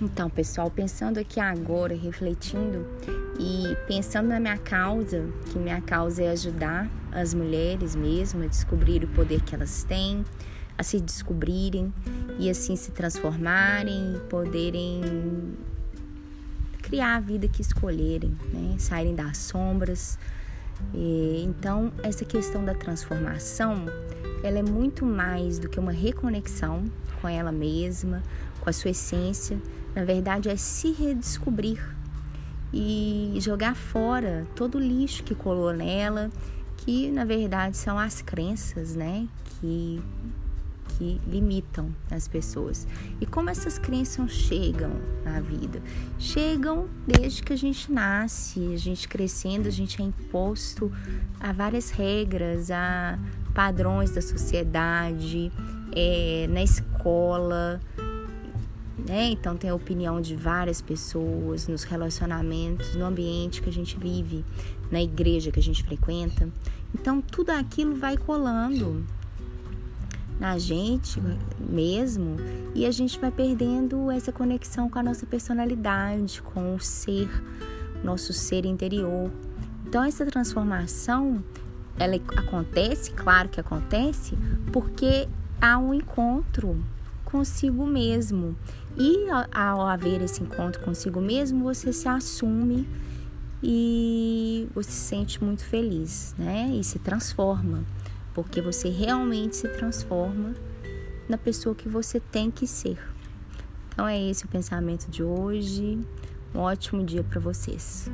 Então, pessoal, pensando aqui agora, refletindo e pensando na minha causa, que minha causa é ajudar as mulheres mesmo a descobrir o poder que elas têm, a se descobrirem e assim se transformarem, poderem criar a vida que escolherem, né? saírem das sombras. E, então, essa questão da transformação, ela é muito mais do que uma reconexão com ela mesma, com a sua essência. Na verdade, é se redescobrir e jogar fora todo o lixo que colou nela, que na verdade são as crenças, né, que que limitam as pessoas. E como essas crenças chegam na vida? Chegam desde que a gente nasce, a gente crescendo, a gente é imposto a várias regras, a padrões da sociedade, é, na escola, né? Então tem a opinião de várias pessoas nos relacionamentos, no ambiente que a gente vive, na igreja que a gente frequenta. Então tudo aquilo vai colando na gente mesmo e a gente vai perdendo essa conexão com a nossa personalidade, com o ser, nosso ser interior. Então essa transformação, ela acontece, claro que acontece, porque há um encontro consigo mesmo. E ao haver esse encontro consigo mesmo, você se assume e você se sente muito feliz, né? E se transforma porque você realmente se transforma na pessoa que você tem que ser. Então é esse o pensamento de hoje. Um ótimo dia para vocês.